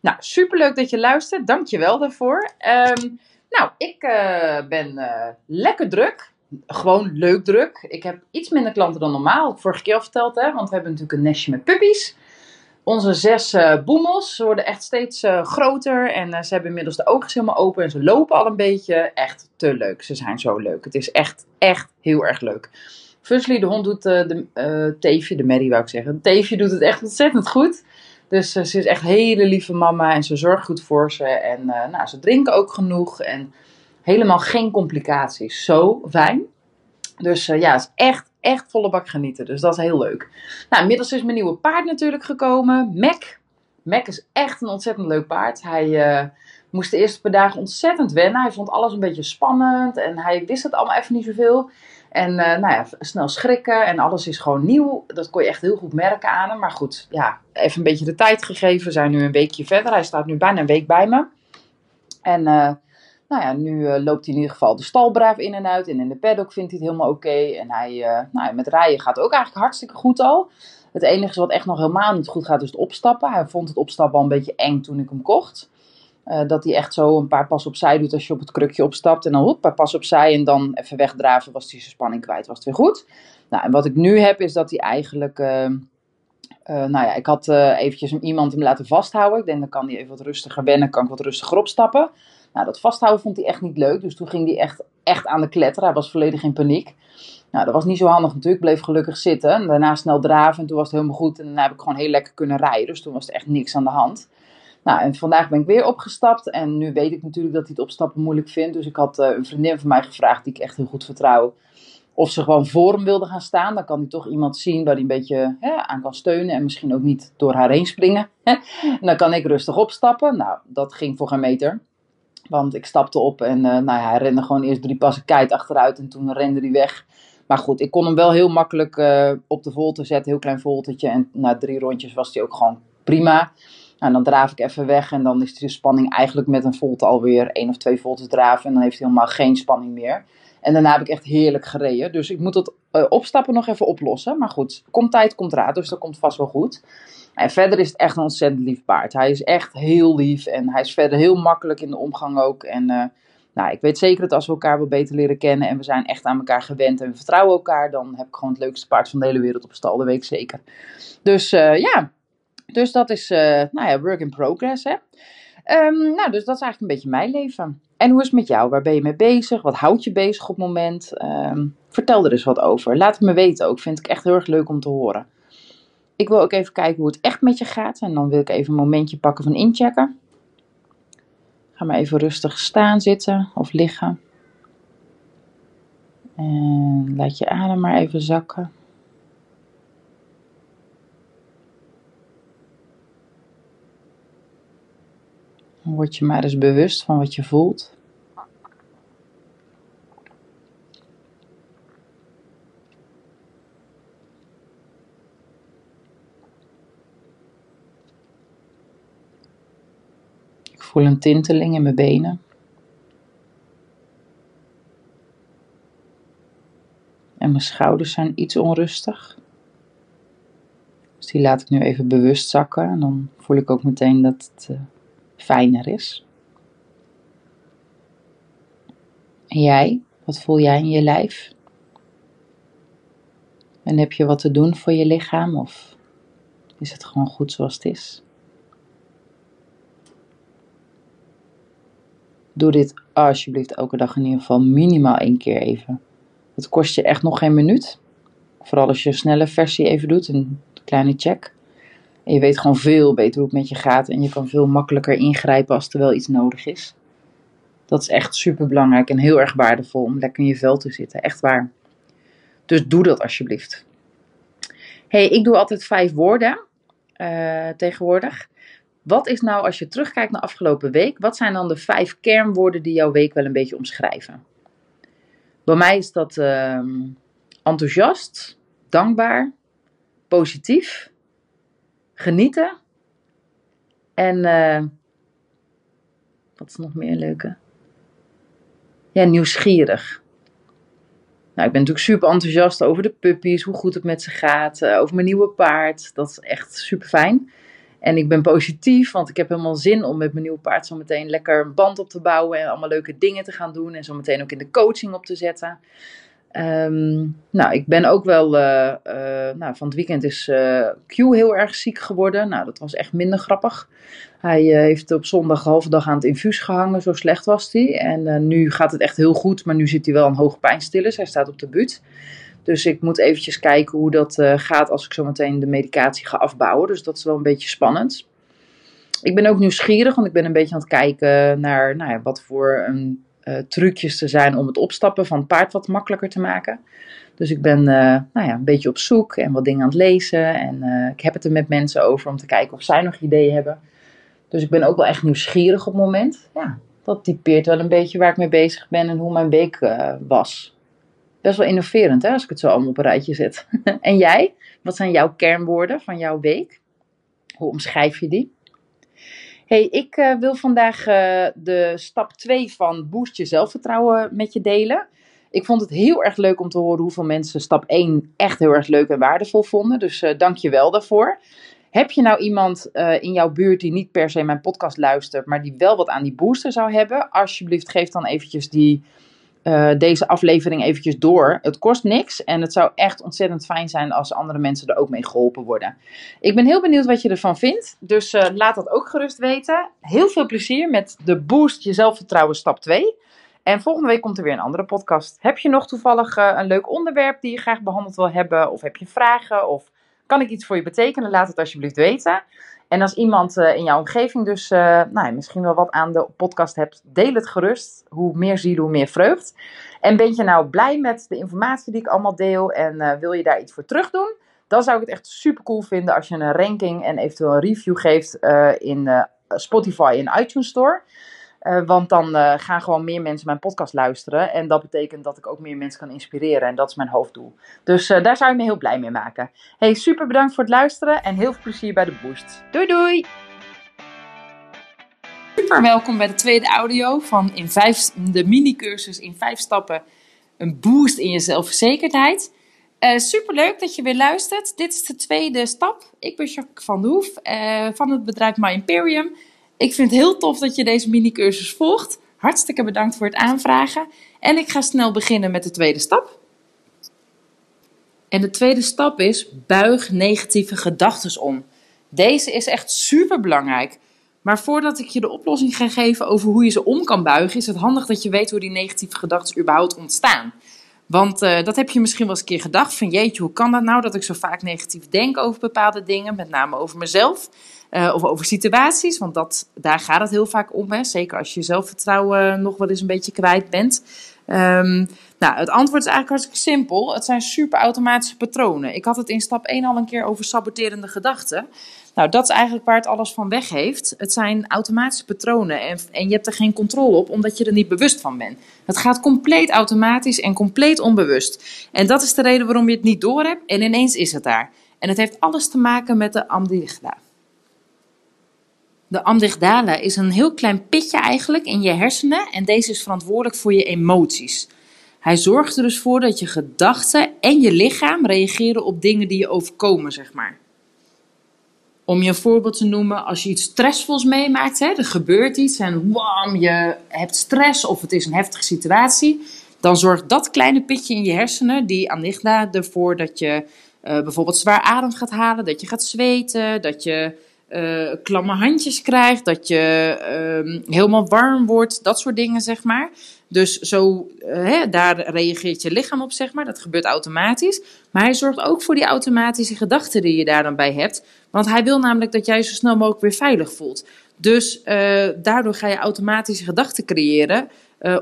Nou, super leuk dat je luistert. Dank je wel daarvoor. Ehm, nou, ik uh, ben uh, lekker druk. Gewoon leuk druk. Ik heb iets minder klanten dan normaal. Vorige keer al verteld, hè, want we hebben natuurlijk een nestje met puppies. Onze zes uh, boemels worden echt steeds groter. En ze hebben inmiddels de ogen helemaal open. En ze lopen al een beetje. Echt te leuk. Ze zijn zo leuk. Het is echt, echt heel erg leuk. Fusly, de hond, doet de teefje, de Mary wou ik zeggen. Teefje doet het echt ontzettend goed. Dus uh, ze is echt hele lieve mama en ze zorgt goed voor ze. En uh, nou, ze drinken ook genoeg en helemaal geen complicaties. Zo fijn. Dus uh, ja, het is echt, echt volle bak genieten. Dus dat is heel leuk. Nou, inmiddels is mijn nieuwe paard natuurlijk gekomen. Mac. Mac is echt een ontzettend leuk paard. Hij moest de eerste paar dagen ontzettend wennen. Hij vond alles een beetje spannend en hij wist het allemaal even niet zoveel. En uh, nou ja, snel schrikken en alles is gewoon nieuw. Dat kon je echt heel goed merken aan hem. Maar goed, ja, even een beetje de tijd gegeven. We zijn nu een weekje verder. Hij staat nu bijna een week bij me. En uh, nou ja, nu uh, loopt hij in ieder geval de stal braaf in en uit. En in de paddock vindt hij het helemaal oké. En hij, nou, met rijden gaat ook eigenlijk hartstikke goed al. Het enige wat echt nog helemaal niet goed gaat is het opstappen. Hij vond het opstappen al een beetje eng toen ik hem kocht. Uh, dat hij echt zo een paar pas opzij doet als je op het krukje opstapt. En dan hop, een paar pas opzij en dan even wegdraven. Was hij zijn spanning kwijt, was het weer goed. Nou, en wat ik nu heb is dat hij eigenlijk... Uh, uh, nou ja, ik had eventjes iemand hem laten vasthouden. Ik denk dan kan hij even wat rustiger wennen, kan ik wat rustiger opstappen. Nou, dat vasthouden vond hij echt niet leuk. Dus toen ging hij echt, echt aan de kletter. Hij was volledig in paniek. Nou, dat was niet zo handig natuurlijk. Bleef gelukkig zitten. En daarna snel draven en toen was het helemaal goed. En daarna heb ik gewoon heel lekker kunnen rijden. Dus toen was er echt niks aan de hand. Nou, en vandaag ben ik weer opgestapt. En nu weet ik natuurlijk dat hij het opstappen moeilijk vindt. Dus ik had uh, een vriendin van mij gevraagd, die ik echt heel goed vertrouw. Of ze gewoon voor hem wilde gaan staan. Dan kan hij toch iemand zien waar hij een beetje hè, aan kan steunen. En misschien ook niet door haar heen springen. en dan kan ik rustig opstappen. Nou, dat ging voor geen meter. Want ik stapte op en uh, nou ja, hij rende gewoon eerst drie passen kite achteruit. En toen rende hij weg. Maar goed, ik kon hem wel heel makkelijk uh, op de volte zetten. Heel klein voltetje. En na drie rondjes was hij ook gewoon prima. Nou, dan draaf ik even weg en dan is de spanning eigenlijk met een volte alweer één of twee voltes draven. En dan heeft hij helemaal geen spanning meer. En daarna heb ik echt heerlijk gereden. Dus ik moet het uh, opstappen nog even oplossen. Maar goed, komt tijd, komt raad. Dus dat komt vast wel goed. En verder is het echt een ontzettend lief paard. Hij is echt heel lief. En hij is verder heel makkelijk in de omgang ook. En uh, nou, ik weet zeker dat als we elkaar wel beter leren kennen. En we zijn echt aan elkaar gewend. En we vertrouwen elkaar. Dan heb ik gewoon het leukste paard van de hele wereld op stal. Dat weet ik zeker. Dus uh, ja, dus dat is, uh, nou ja, work in progress, hè. Um, nou, dus dat is eigenlijk een beetje mijn leven. En hoe is het met jou? Waar ben je mee bezig? Wat houdt je bezig op het moment? Um, vertel er eens wat over. Laat het me weten ook. Vind ik echt heel erg leuk om te horen. Ik wil ook even kijken hoe het echt met je gaat. En dan wil ik even een momentje pakken van inchecken. Ga maar even rustig staan, zitten of liggen. En laat je adem maar even zakken. Word je maar eens bewust van wat je voelt. Ik voel een tinteling in mijn benen. En mijn schouders zijn iets onrustig. Dus die laat ik nu even bewust zakken. En dan voel ik ook meteen dat het uh, fijner is. En jij, wat voel jij in je lijf? En heb je wat te doen voor je lichaam of is het gewoon goed zoals het is? Doe dit alsjeblieft elke dag in ieder geval minimaal één keer even. Het kost je echt nog geen minuut. Vooral als je een snelle versie even doet, een kleine check. En je weet gewoon veel beter hoe het met je gaat en je kan veel makkelijker ingrijpen als er wel iets nodig is. Dat is echt super belangrijk en heel erg waardevol om lekker in je vel te zitten. Echt waar. Dus doe dat alsjeblieft. hey, ik doe altijd vijf woorden uh, tegenwoordig. Wat is nou, als je terugkijkt naar afgelopen week, wat zijn dan de vijf kernwoorden die jouw week wel een beetje omschrijven? Bij mij is dat ehm, enthousiast, dankbaar, positief, genieten en uh, wat is nog meer leuke? Ja, nieuwsgierig. Nou, ik ben natuurlijk super enthousiast over de puppies, hoe goed het met ze gaat, uh, over mijn nieuwe paard. Dat is echt super fijn. En ik ben positief, want ik heb helemaal zin om met mijn nieuwe paard zo meteen lekker een band op te bouwen en allemaal leuke dingen te gaan doen en zo meteen ook in de coaching op te zetten. Um, nou, ik ben ook wel. Uh, uh, nou, van het weekend is uh, Q heel erg ziek geworden. Nou, dat was echt minder grappig. Hij heeft op zondag halve dag aan het infuus gehangen, zo slecht was hij. En nu gaat het echt heel goed, maar nu zit hij wel aan hoge pijnstillers. Hij staat op de buurt. Dus ik moet eventjes kijken hoe dat gaat als ik zo meteen de medicatie ga afbouwen. Dus dat is wel een beetje spannend. Ik ben ook nieuwsgierig, want ik ben een beetje aan het kijken naar nou ja, wat voor een trucjes te zijn om het opstappen van het paard wat makkelijker te maken. Dus ik ben uh, nou ja, een beetje op zoek en wat dingen aan het lezen. En uh, ik heb het er met mensen over om te kijken of zij nog ideeën hebben. Dus ik ben ook wel echt nieuwsgierig op het moment. Ja, dat typeert wel een beetje waar ik mee bezig ben en hoe mijn week was. Best wel innoverend hè, als ik het zo allemaal op een rijtje zet. en jij? Wat zijn jouw kernwoorden van jouw week? Hoe omschrijf je die? Hey, ik uh, wil vandaag uh, de stap 2 van Boost je zelfvertrouwen met je delen. Ik vond het heel erg leuk om te horen hoeveel mensen stap 1 echt heel erg leuk en waardevol vonden. Dus uh, dank je wel daarvoor. Heb je nou iemand in jouw buurt die niet per se mijn podcast luistert, maar die wel wat aan die booster zou hebben? Alsjeblieft, geef dan eventjes die uh, deze aflevering eventjes door. Het kost niks en het zou echt ontzettend fijn zijn als andere mensen er ook mee geholpen worden. Ik ben heel benieuwd wat je ervan vindt, dus uh, laat dat ook gerust weten. Heel veel plezier met de Boost Je Zelfvertrouwen stap 2. En volgende week komt er weer een andere podcast. Heb je nog toevallig uh, een leuk onderwerp die je graag behandeld wil hebben? Of heb je vragen? Of kan ik iets voor je betekenen? Laat het alsjeblieft weten. En als iemand uh, in jouw omgeving dus uh, nou, misschien wel wat aan de podcast hebt, deel het gerust. Hoe meer ziel, hoe meer vreugd. En ben je nou blij met de informatie die ik allemaal deel en uh, wil je daar iets voor terug doen? Dan zou ik het echt super cool vinden als je een ranking en eventueel een review geeft in Spotify en iTunes Store. Uh, want dan uh, gaan gewoon meer mensen mijn podcast luisteren. En dat betekent dat ik ook meer mensen kan inspireren. En dat is mijn hoofddoel. Dus uh, daar zou je me heel blij mee maken. Hey, super bedankt voor het luisteren. En heel veel plezier bij de boost. Doei doei! Super welkom bij de tweede audio van in vijf, de mini-cursus in vijf stappen. Een boost in je zelfverzekerdheid. super leuk dat je weer luistert. Dit is de tweede stap. Ik ben Jacques van de Hoef van het bedrijf My Imperium. Ik vind het heel tof dat je deze mini-cursus volgt. Hartstikke bedankt voor het aanvragen. En ik ga snel beginnen met de tweede stap. En de tweede stap is: buig negatieve gedachten om. Deze is echt super belangrijk. Maar voordat ik je de oplossing ga geven over hoe je ze om kan buigen, is het handig dat je weet hoe die negatieve gedachten überhaupt ontstaan. Want uh, dat heb je misschien wel eens een keer gedacht: van jeetje, hoe kan dat nou dat ik zo vaak negatief denk over bepaalde dingen, met name over mezelf? Uh, of over situaties, want dat, daar gaat het heel vaak om. Hè? Zeker als je zelfvertrouwen nog wel eens een beetje kwijt bent. Um, nou, het antwoord is eigenlijk hartstikke simpel. Het zijn super automatische patronen. Ik had het in stap 1 al een keer over saboterende gedachten. Nou, dat is eigenlijk waar het alles van weg heeft. Het zijn automatische patronen en, en je hebt er geen controle op omdat je er niet bewust van bent. Het gaat compleet automatisch en compleet onbewust. En dat is de reden waarom je het niet door hebt en ineens is het daar. En het heeft alles te maken met de amygdala. De amygdala is een heel klein pitje eigenlijk in je hersenen en deze is verantwoordelijk voor je emoties. Hij zorgt er dus voor dat je gedachten en je lichaam reageren op dingen die je overkomen, zeg maar. Om je een voorbeeld te noemen, als je iets stressvols meemaakt, hè, er gebeurt iets en wam, je hebt stress of het is een heftige situatie, dan zorgt dat kleine pitje in je hersenen, die amygdala, ervoor dat je uh, bijvoorbeeld zwaar adem gaat halen, dat je gaat zweten, dat je uh, klamme handjes krijgt, dat je uh, helemaal warm wordt, dat soort dingen, zeg maar. Dus zo, uh, hè, daar reageert je lichaam op, zeg maar. Dat gebeurt automatisch. Maar hij zorgt ook voor die automatische gedachten die je daar dan bij hebt. Want hij wil namelijk dat jij zo snel mogelijk weer veilig voelt. Dus uh, daardoor ga je automatische gedachten creëren.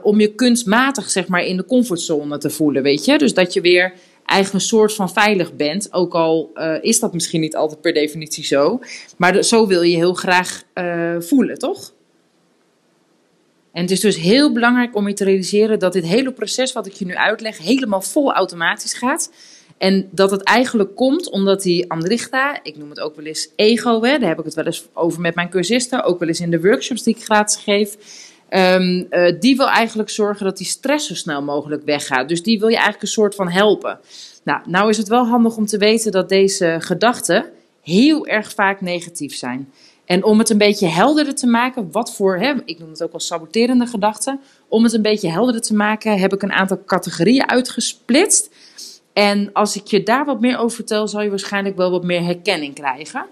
Om je kunstmatig, zeg maar, in de comfortzone te voelen, weet je. Dus dat je weer een soort van veilig bent. Ook al uh, is dat misschien niet altijd per definitie zo. Maar zo wil je heel graag uh, voelen, toch? En het is dus heel belangrijk om je te realiseren dat dit hele proces wat ik je nu uitleg helemaal vol automatisch gaat. En dat het eigenlijk komt omdat die Andrichta, ik noem het ook wel eens ego, hè, daar heb ik het wel eens over met mijn cursisten, ook wel eens in de workshops die ik gratis geef. Um, die wil eigenlijk zorgen dat die stress zo snel mogelijk weggaat. Dus die wil je eigenlijk een soort van helpen. Nou, nou is het wel handig om te weten dat deze gedachten heel erg vaak negatief zijn. En om het een beetje helderder te maken, wat voor, hè, ik noem het ook wel saboterende gedachten. Om het een beetje helderder te maken, heb ik een aantal categorieën uitgesplitst. En als ik je daar wat meer over vertel, zal je waarschijnlijk wel wat meer herkenning krijgen.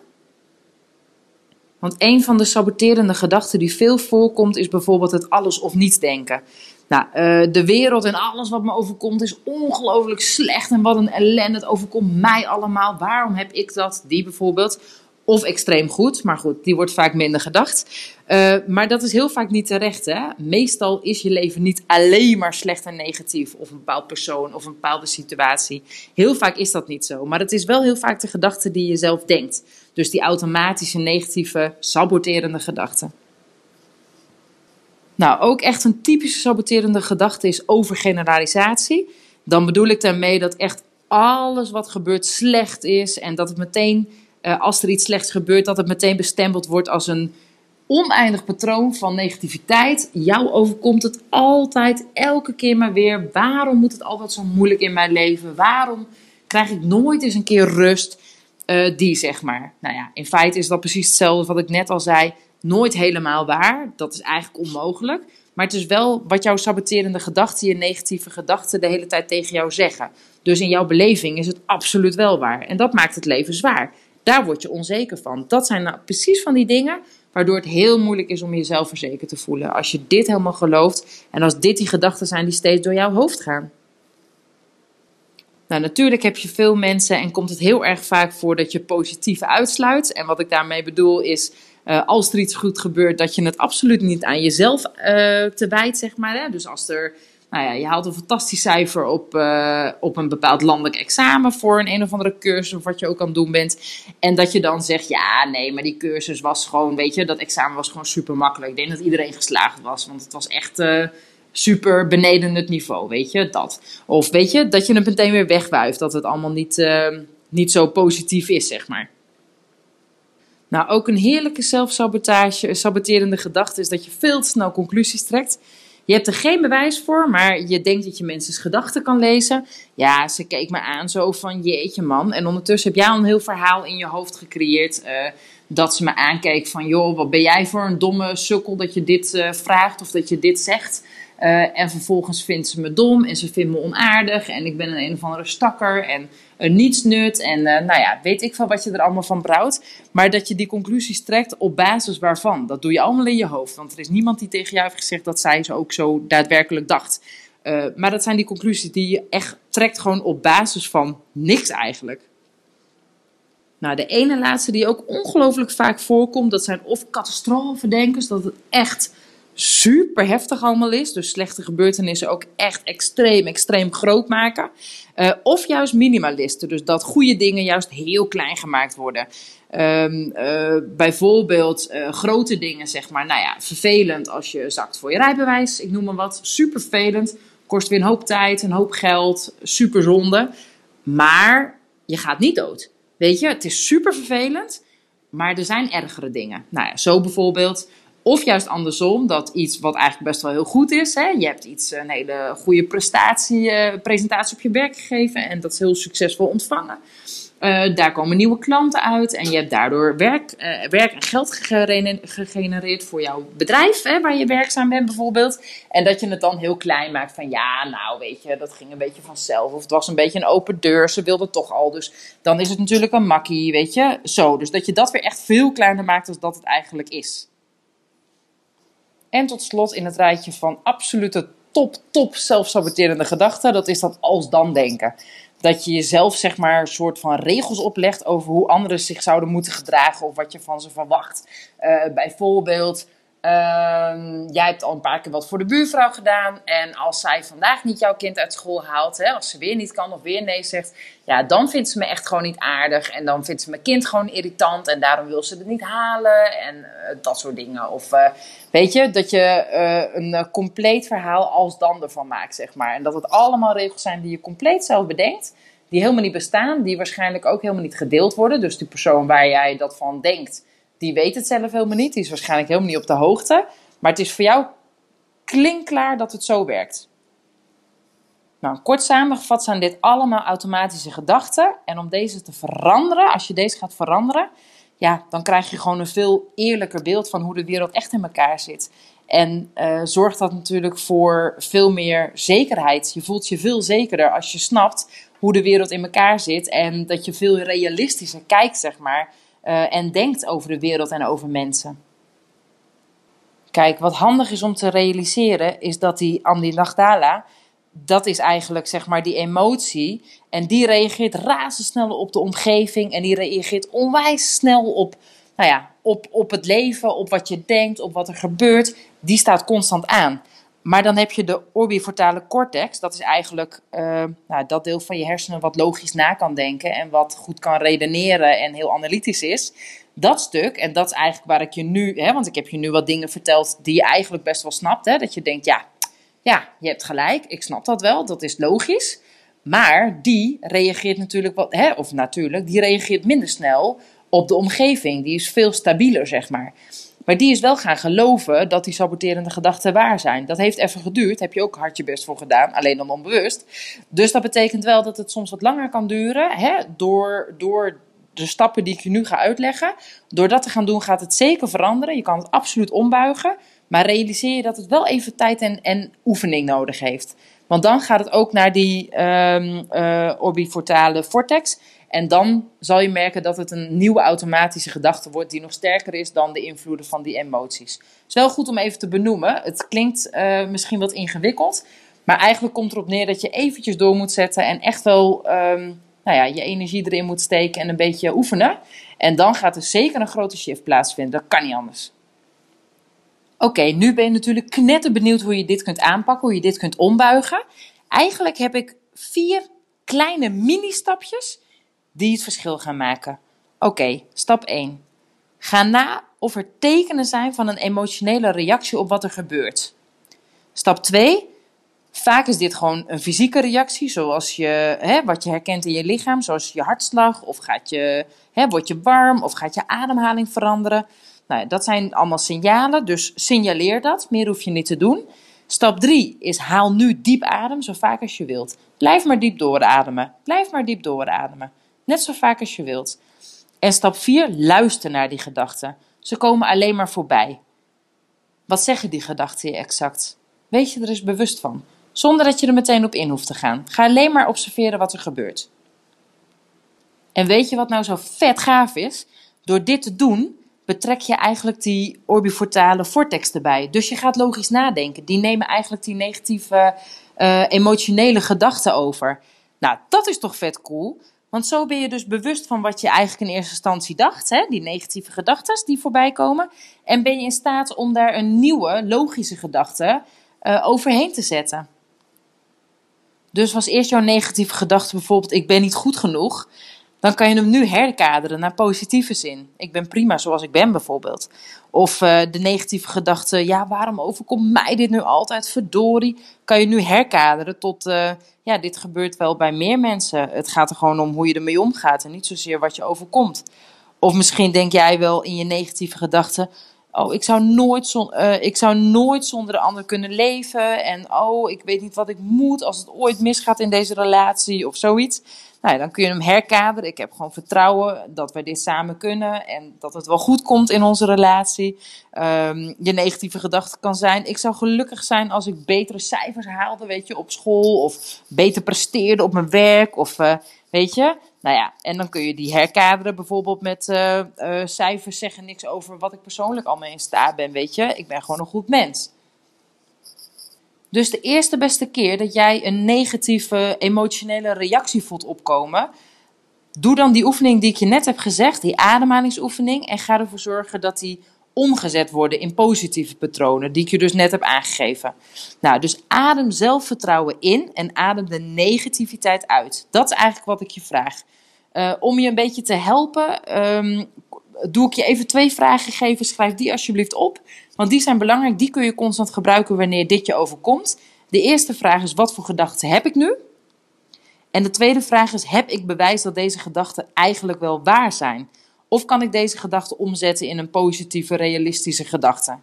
Want een van de saboterende gedachten die veel voorkomt, is bijvoorbeeld het alles of niets denken. Nou, uh, de wereld en alles wat me overkomt is ongelooflijk slecht en wat een ellende. Het overkomt mij allemaal. Waarom heb ik dat? Die bijvoorbeeld. Of extreem goed, maar goed, die wordt vaak minder gedacht. Uh, maar dat is heel vaak niet terecht. Hè? Meestal is je leven niet alleen maar slecht en negatief. Of een bepaald persoon of een bepaalde situatie. Heel vaak is dat niet zo. Maar het is wel heel vaak de gedachte die je zelf denkt. Dus die automatische negatieve, saboterende gedachten. Nou, ook echt een typische saboterende gedachte is overgeneralisatie. Dan bedoel ik daarmee dat echt alles wat gebeurt slecht is en dat het meteen, uh, als er iets slechts gebeurt, dat het meteen bestempeld wordt als een oneindig patroon van negativiteit. Jou overkomt het altijd, elke keer maar weer. Waarom moet het altijd zo moeilijk in mijn leven? Waarom krijg ik nooit eens een keer rust? Uh, die zeg maar. Nou ja, in feite is dat precies hetzelfde wat ik net al zei nooit helemaal waar. Dat is eigenlijk onmogelijk. Maar het is wel wat jouw saboterende gedachten, je negatieve gedachten de hele tijd tegen jou zeggen. Dus in jouw beleving is het absoluut wel waar. En dat maakt het leven zwaar. Daar word je onzeker van. Dat zijn nou precies van die dingen waardoor het heel moeilijk is om jezelf verzekerd te voelen. Als je dit helemaal gelooft en als dit die gedachten zijn die steeds door jouw hoofd gaan. Nou, natuurlijk heb je veel mensen en komt het heel erg vaak voor dat je positieve uitsluit. En wat ik daarmee bedoel is uh, als er iets goed gebeurt, dat je het absoluut niet aan jezelf uh, te wijt, zeg maar. Hè? Dus als er, nou ja, je haalt een fantastisch cijfer op, uh, op een bepaald landelijk examen voor een een of andere cursus of wat je ook aan het doen bent. En dat je dan zegt, ja, nee, maar die cursus was gewoon, weet je, dat examen was gewoon super makkelijk. Ik denk dat iedereen geslaagd was, want het was echt super beneden het niveau, weet je, dat. Of weet je, dat je het meteen weer wegwuift, dat het allemaal niet, niet zo positief is, zeg maar. Nou, ook een heerlijke zelfsabotage, saboterende gedachte is dat je veel te snel conclusies trekt. Je hebt er geen bewijs voor, maar je denkt dat je mensen's gedachten kan lezen. Ja, ze keek me aan zo van jeetje man. En ondertussen heb jij al een heel verhaal in je hoofd gecreëerd. Uh, dat ze me aankeek van joh, wat ben jij voor een domme sukkel dat je dit uh, vraagt of dat je dit zegt. Uh, en vervolgens vindt ze me dom en ze vindt me onaardig en ik ben een een of andere stakker en een nietsnut en uh, nou ja, weet ik van wat je er allemaal van brouwt. Maar dat je die conclusies trekt op basis waarvan, dat doe je allemaal in je hoofd. Want er is niemand die tegen jou heeft gezegd dat zij zo ook zo daadwerkelijk dacht. Uh, maar dat zijn die conclusies die je echt trekt gewoon op basis van niks eigenlijk. Nou, de ene laatste die ook ongelooflijk vaak voorkomt, dat zijn of catastrofedenkers, dat het echt super heftig allemaal is. Dus slechte gebeurtenissen ook echt extreem, extreem groot maken. Uh, of juist minimalisten. Dus dat goede dingen juist heel klein gemaakt worden. Um, uh, bijvoorbeeld uh, grote dingen, zeg maar. Nou ja, vervelend als je zakt voor je rijbewijs. Ik noem maar wat. Super vervelend. Kost weer een hoop tijd, een hoop geld. Super zonde. Maar je gaat niet dood. Weet je, het is super vervelend. Maar er zijn ergere dingen. Nou ja, zo bijvoorbeeld of juist andersom, dat iets wat eigenlijk best wel heel goed is. Hè? Je hebt iets, een hele goede prestatie, uh, presentatie op je werk gegeven en dat is heel succesvol ontvangen. Uh, daar komen nieuwe klanten uit en je hebt daardoor werk, uh, werk en geld gegenereerd voor jouw bedrijf, hè, waar je werkzaam bent bijvoorbeeld. En dat je het dan heel klein maakt van ja, nou weet je, dat ging een beetje vanzelf. Of het was een beetje een open deur, ze wilden toch al. Dus dan is het natuurlijk een makkie, weet je. Zo, dus dat je dat weer echt veel kleiner maakt dan dat het eigenlijk is. En tot slot in het rijtje van absolute top, top zelfsaboterende gedachten, dat is dat als dan denken. Dat je jezelf zeg maar een soort van regels oplegt over hoe anderen zich zouden moeten gedragen of wat je van ze verwacht. Uh, bijvoorbeeld, Ehm, jij hebt al een paar keer wat voor de buurvrouw gedaan. En als zij vandaag niet jouw kind uit school haalt, hè, als ze weer niet kan of weer nee zegt, ja, dan vindt ze me echt gewoon niet aardig. En dan vindt ze mijn kind gewoon irritant en daarom wil ze het niet halen. En uh, dat soort dingen. Of uh, weet je, dat je uh, een compleet verhaal als dan ervan maakt, zeg maar. En dat het allemaal regels zijn die je compleet zelf bedenkt. Die helemaal niet bestaan, die waarschijnlijk ook helemaal niet gedeeld worden. Dus die persoon waar jij dat van denkt die weet het zelf helemaal niet. Die is waarschijnlijk helemaal niet op de hoogte. Maar het is voor jou klinkklaar dat het zo werkt. Nou, kort samengevat zijn dit allemaal automatische gedachten. En om deze te veranderen, als je deze gaat veranderen, ja, dan krijg je gewoon een veel eerlijker beeld van hoe de wereld echt in elkaar zit. En uh, zorgt dat natuurlijk voor veel meer zekerheid. Je voelt je veel zekerder als je snapt hoe de wereld in elkaar zit. En dat je veel realistischer kijkt, zeg maar, uh, en denkt over de wereld en over mensen. Kijk, wat handig is om te realiseren, is dat die amygdala, dat is eigenlijk zeg maar die emotie. En die reageert razendsnel op de omgeving en die reageert onwijs snel op, nou ja, op, op het leven, op wat je denkt, op wat er gebeurt. Die staat constant aan. Maar dan heb je de orbifrontale cortex. Dat is eigenlijk uh, nou, dat deel van je hersenen wat logisch na kan denken en wat goed kan redeneren en heel analytisch is. Dat stuk, en dat is eigenlijk waar ik je nu, hè, want ik heb je nu wat dingen verteld die je eigenlijk best wel snapt. Hè, dat je denkt, ja, ja, je hebt gelijk, ik snap dat wel, dat is logisch. Maar die reageert natuurlijk, wat, hè, of natuurlijk, die reageert minder snel op de omgeving. Die is veel stabieler, zeg maar. Maar die is wel gaan geloven dat die saboterende gedachten waar zijn. Dat heeft even geduurd, heb je ook hard je best voor gedaan, alleen dan onbewust. Dus dat betekent wel dat het soms wat langer kan duren, hè, door, door de stappen die ik je nu ga uitleggen. Door dat te gaan doen gaat het zeker veranderen. Je kan het absoluut ombuigen. Maar realiseer je dat het wel even tijd en, en oefening nodig heeft. Want dan gaat het ook naar die um, uh, orbifrontale vortex. En dan zal je merken dat het een nieuwe automatische gedachte wordt die nog sterker is dan de invloeden van die emoties. Het is wel goed om even te benoemen. Het klinkt uh, misschien wat ingewikkeld, maar eigenlijk komt erop neer dat je eventjes door moet zetten en echt wel um, nou ja, je energie erin moet steken en een beetje oefenen. En dan gaat er zeker een grote shift plaatsvinden. Dat kan niet anders. Oké, nu ben je natuurlijk knetter benieuwd hoe je dit kunt aanpakken, hoe je dit kunt ombuigen. Eigenlijk heb ik vier kleine mini-stapjes die het verschil gaan maken. Oké, stap 1. Ga na of er tekenen zijn van een emotionele reactie op wat er gebeurt. Stap 2. Vaak is dit gewoon een fysieke reactie, zoals je, hè, wat je herkent in je lichaam, zoals je hartslag, of gaat je, hè, word je warm, of gaat je ademhaling veranderen. Nou, dat zijn allemaal signalen, dus signaleer dat. Meer hoef je niet te doen. Stap 3 is haal nu diep adem, zo vaak als je wilt. Blijf maar diep doorademen. Blijf maar diep doorademen. Net zo vaak als je wilt. En stap 4, luister naar die gedachten. Ze komen alleen maar voorbij. Wat zeggen die gedachten je exact? Wees je er eens bewust van, zonder dat je er meteen op in hoeft te gaan. Ga alleen maar observeren wat er gebeurt. En weet je wat nou zo vet gaaf is? Door dit te doen, betrek je eigenlijk die orbifrontale vortex erbij. Dus je gaat logisch nadenken. Die nemen eigenlijk die negatieve uh, emotionele gedachten over. Nou, dat is toch vet cool? Want zo ben je dus bewust van wat je eigenlijk in eerste instantie dacht, hè? die negatieve gedachten die voorbij komen. En ben je in staat om daar een nieuwe, logische gedachte uh, overheen te zetten. Dus was eerst jouw negatieve gedachte bijvoorbeeld: ik ben niet goed genoeg. Dan kan je hem nu herkaderen naar positieve zin. Ik ben prima zoals ik ben bijvoorbeeld. Of uh, de negatieve gedachte: ja, waarom overkomt mij dit nu altijd? Verdorie. Kan je nu herkaderen tot: uh, ja, dit gebeurt wel bij meer mensen. Het gaat er gewoon om hoe je ermee omgaat en niet zozeer wat je overkomt. Of misschien denk jij wel in je negatieve gedachten: oh, ik zou, nooit uh, ik zou nooit zonder de ander kunnen leven. En oh, ik weet niet wat ik moet als het ooit misgaat in deze relatie of zoiets. Nou dan kun je hem herkaderen. Ik heb gewoon vertrouwen dat wij dit samen kunnen en dat het wel goed komt in onze relatie. Um, je negatieve gedachte kan zijn: ik zou gelukkig zijn als ik betere cijfers haalde, weet je, op school of beter presteerde op mijn werk of uh, weet je. Nou ja, en dan kun je die herkaderen bijvoorbeeld met uh, uh, cijfers zeggen niks over wat ik persoonlijk allemaal in staat ben, weet je. Ik ben gewoon een goed mens. Dus de eerste beste keer dat jij een negatieve emotionele reactie voelt opkomen, doe dan die oefening die ik je net heb gezegd, die ademhalingsoefening, en ga ervoor zorgen dat die omgezet worden in positieve patronen, die ik je dus net heb aangegeven. Nou, dus adem zelfvertrouwen in en adem de negativiteit uit. Dat is eigenlijk wat ik je vraag. Uh, om je een beetje te helpen, um, doe ik je even twee vragen geven. Schrijf die alsjeblieft op, want die zijn belangrijk. Die kun je constant gebruiken wanneer dit je overkomt. De eerste vraag is: wat voor gedachten heb ik nu? En de tweede vraag is: heb ik bewijs dat deze gedachten eigenlijk wel waar zijn? Of kan ik deze gedachte omzetten in een positieve, realistische gedachte?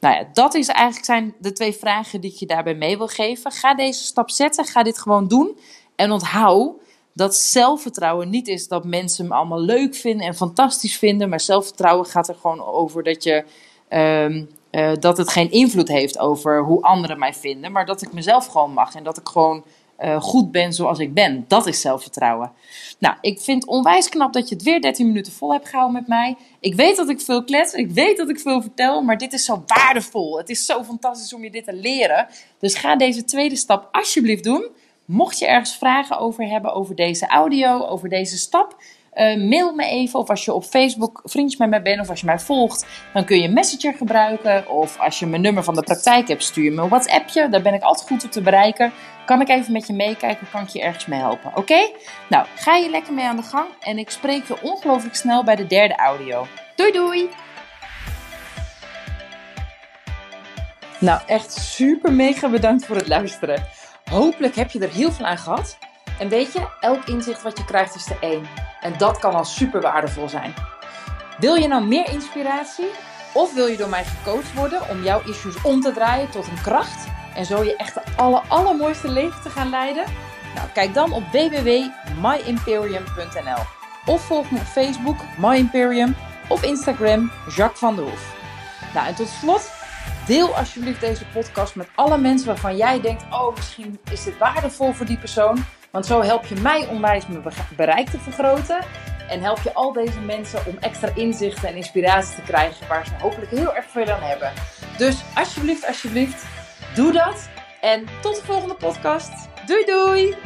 Nou ja, dat is eigenlijk zijn de twee vragen die ik je daarbij mee wil geven. Ga deze stap zetten, ga dit gewoon doen. En onthoud dat zelfvertrouwen niet is dat mensen me allemaal leuk vinden en fantastisch vinden. Maar zelfvertrouwen gaat er gewoon over dat, je, uh, uh, dat het geen invloed heeft over hoe anderen mij vinden. Maar dat ik mezelf gewoon mag en dat ik gewoon uh, goed ben zoals ik ben. Dat is zelfvertrouwen. Nou, ik vind onwijs knap dat je het weer 13 minuten vol hebt gehouden met mij. Ik weet dat ik veel klets, ik weet dat ik veel vertel, maar dit is zo waardevol. Het is zo fantastisch om je dit te leren. Dus ga deze tweede stap alsjeblieft doen. Mocht je ergens vragen over hebben over deze audio, over deze stap, uh, mail me even. Of als je op Facebook vriendjes met mij bent of als je mij volgt, dan kun je Messenger gebruiken. Of als je mijn nummer van de praktijk hebt, stuur me een WhatsAppje. Daar ben ik altijd goed op te bereiken. Kan ik even met je meekijken? Kan ik je ergens mee helpen? Oké? Nou, ga je lekker mee aan de gang. En ik spreek je ongelooflijk snel bij de derde audio. Doei doei! Nou, echt super mega bedankt voor het luisteren. Hopelijk heb je er heel veel aan gehad. En weet je, elk inzicht wat je krijgt is er één. En dat kan al super waardevol zijn. Wil je nou meer inspiratie? Of wil je door mij gecoacht worden om jouw issues om te draaien tot een kracht? En zo je echt de aller, allermooiste leven te gaan leiden? Nou, kijk dan op www.myimperium.nl Of volg me op Facebook, My Imperium, of Instagram, Jacques van der Hoef. Nou, en tot slot, deel alsjeblieft deze podcast met alle mensen waarvan jij denkt: oh, misschien is dit waardevol voor die persoon. Want zo help je mij onwijs mijn bereik te vergroten. En help je al deze mensen om extra inzichten en inspiratie te krijgen waar ze hopelijk heel erg veel aan hebben. Dus alsjeblieft, alsjeblieft, doe dat. En tot de volgende podcast. Doei doei!